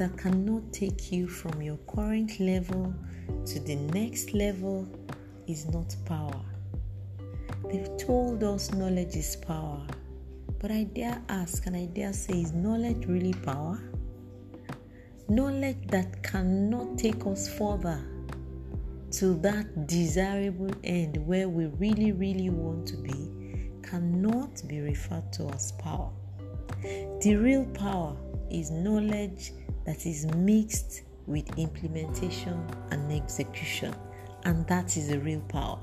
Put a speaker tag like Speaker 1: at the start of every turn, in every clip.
Speaker 1: that cannot take you from your current level to the next level is not power. They've told us knowledge is power, but I dare ask and I dare say, is knowledge really power? Knowledge that cannot take us further to that desirable end where we really, really want to be cannot be referred to as power. The real power is knowledge that is mixed with implementation and execution, and that is the real power.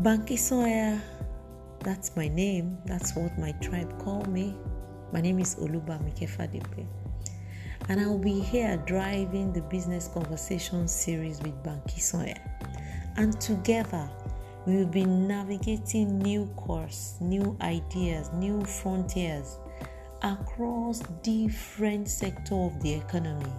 Speaker 1: Banky Soya, that's my name, that's what my tribe call me. My name is Oluba Mikefadipe, and I'll be here driving the business conversation series with Banky Soya. And together, we will be navigating new course, new ideas, new frontiers across different sector of the economy.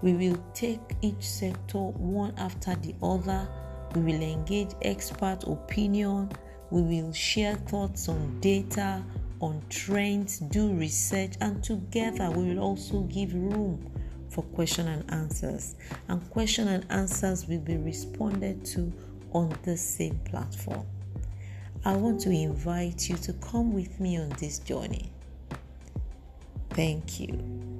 Speaker 1: We will take each sector one after the other. We will engage expert opinion. We will share thoughts on data, on trends, do research, and together we will also give room for question and answers. And question and answers will be responded to on the same platform. I want to invite you to come with me on this journey. Thank you.